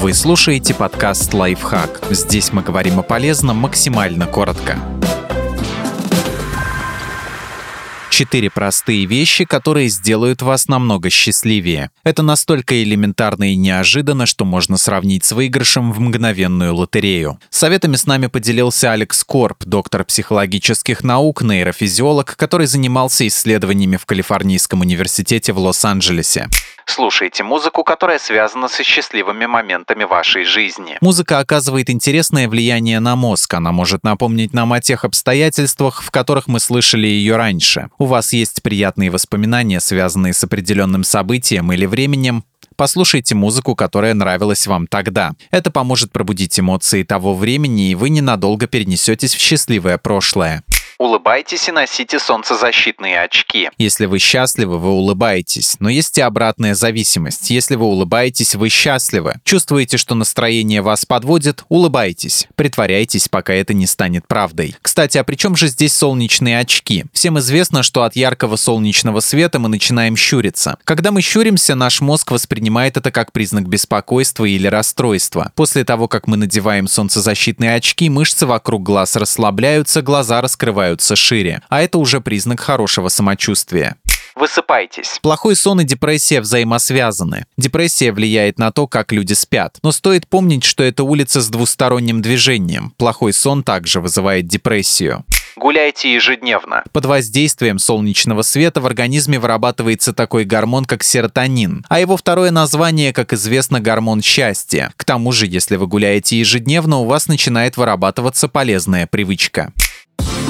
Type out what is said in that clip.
Вы слушаете подкаст «Лайфхак». Здесь мы говорим о полезном максимально коротко. Четыре простые вещи, которые сделают вас намного счастливее. Это настолько элементарно и неожиданно, что можно сравнить с выигрышем в мгновенную лотерею. Советами с нами поделился Алекс Корп, доктор психологических наук, нейрофизиолог, который занимался исследованиями в Калифорнийском университете в Лос-Анджелесе. Слушайте музыку, которая связана со счастливыми моментами вашей жизни. Музыка оказывает интересное влияние на мозг. Она может напомнить нам о тех обстоятельствах, в которых мы слышали ее раньше. У вас есть приятные воспоминания, связанные с определенным событием или временем, Послушайте музыку, которая нравилась вам тогда. Это поможет пробудить эмоции того времени, и вы ненадолго перенесетесь в счастливое прошлое. Улыбайтесь и носите солнцезащитные очки. Если вы счастливы, вы улыбаетесь. Но есть и обратная зависимость. Если вы улыбаетесь, вы счастливы. Чувствуете, что настроение вас подводит? Улыбайтесь. Притворяйтесь, пока это не станет правдой. Кстати, а при чем же здесь солнечные очки? Всем известно, что от яркого солнечного света мы начинаем щуриться. Когда мы щуримся, наш мозг воспринимает это как признак беспокойства или расстройства. После того, как мы надеваем солнцезащитные очки, мышцы вокруг глаз расслабляются, глаза раскрываются раскрываются шире, а это уже признак хорошего самочувствия. Высыпайтесь. Плохой сон и депрессия взаимосвязаны. Депрессия влияет на то, как люди спят. Но стоит помнить, что это улица с двусторонним движением. Плохой сон также вызывает депрессию. Гуляйте ежедневно. Под воздействием солнечного света в организме вырабатывается такой гормон, как серотонин, а его второе название, как известно, гормон счастья. К тому же, если вы гуляете ежедневно, у вас начинает вырабатываться полезная привычка.